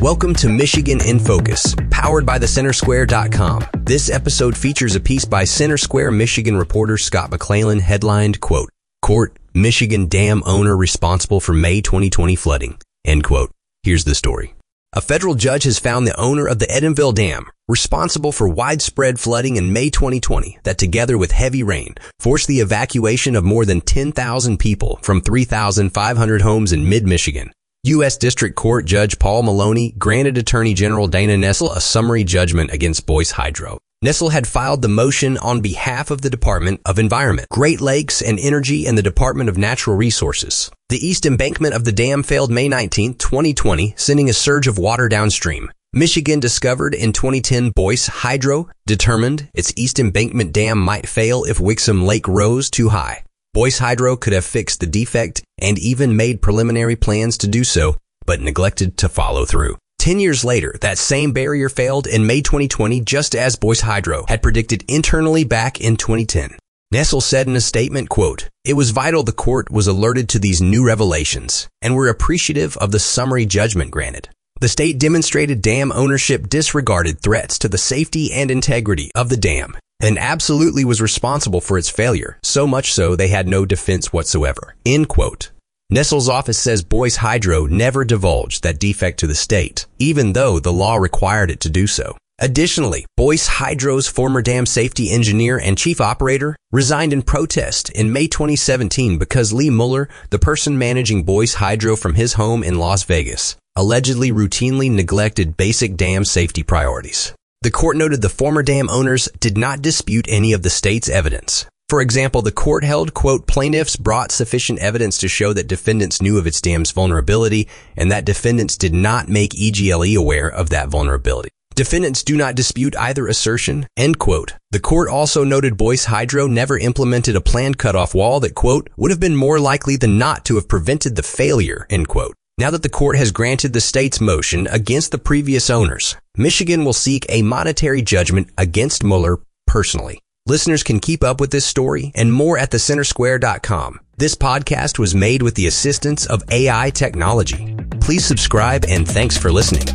Welcome to Michigan in Focus, powered by thecentersquare.com. This episode features a piece by Center Square Michigan reporter Scott McClellan headlined, quote, Court, Michigan dam owner responsible for May 2020 flooding, end quote. Here's the story. A federal judge has found the owner of the Edenville Dam responsible for widespread flooding in May 2020 that together with heavy rain forced the evacuation of more than 10,000 people from 3,500 homes in mid-Michigan. U.S. District Court Judge Paul Maloney granted Attorney General Dana Nessel a summary judgment against Boyce Hydro. Nessel had filed the motion on behalf of the Department of Environment, Great Lakes and Energy and the Department of Natural Resources. The east embankment of the dam failed May 19, 2020, sending a surge of water downstream. Michigan discovered in 2010 Boyce Hydro determined its east embankment dam might fail if Wixom Lake rose too high. Boyce Hydro could have fixed the defect and even made preliminary plans to do so, but neglected to follow through. Ten years later, that same barrier failed in May 2020 just as Boyce Hydro had predicted internally back in 2010. Nessel said in a statement, quote, It was vital the court was alerted to these new revelations, and we're appreciative of the summary judgment granted. The state demonstrated dam ownership disregarded threats to the safety and integrity of the dam and absolutely was responsible for its failure, so much so they had no defense whatsoever. End quote. Nessel's office says Boyce Hydro never divulged that defect to the state, even though the law required it to do so. Additionally, Boyce Hydro's former dam safety engineer and chief operator resigned in protest in May 2017 because Lee Mueller, the person managing Boyce Hydro from his home in Las Vegas, allegedly routinely neglected basic dam safety priorities. The court noted the former dam owners did not dispute any of the state's evidence. For example, the court held, quote, plaintiffs brought sufficient evidence to show that defendants knew of its dam's vulnerability and that defendants did not make EGLE aware of that vulnerability. Defendants do not dispute either assertion, end quote. The court also noted Boyce Hydro never implemented a planned cutoff wall that, quote, would have been more likely than not to have prevented the failure, end quote. Now that the court has granted the state's motion against the previous owners, Michigan will seek a monetary judgment against Mueller personally. Listeners can keep up with this story and more at thecentersquare.com. This podcast was made with the assistance of AI technology. Please subscribe and thanks for listening.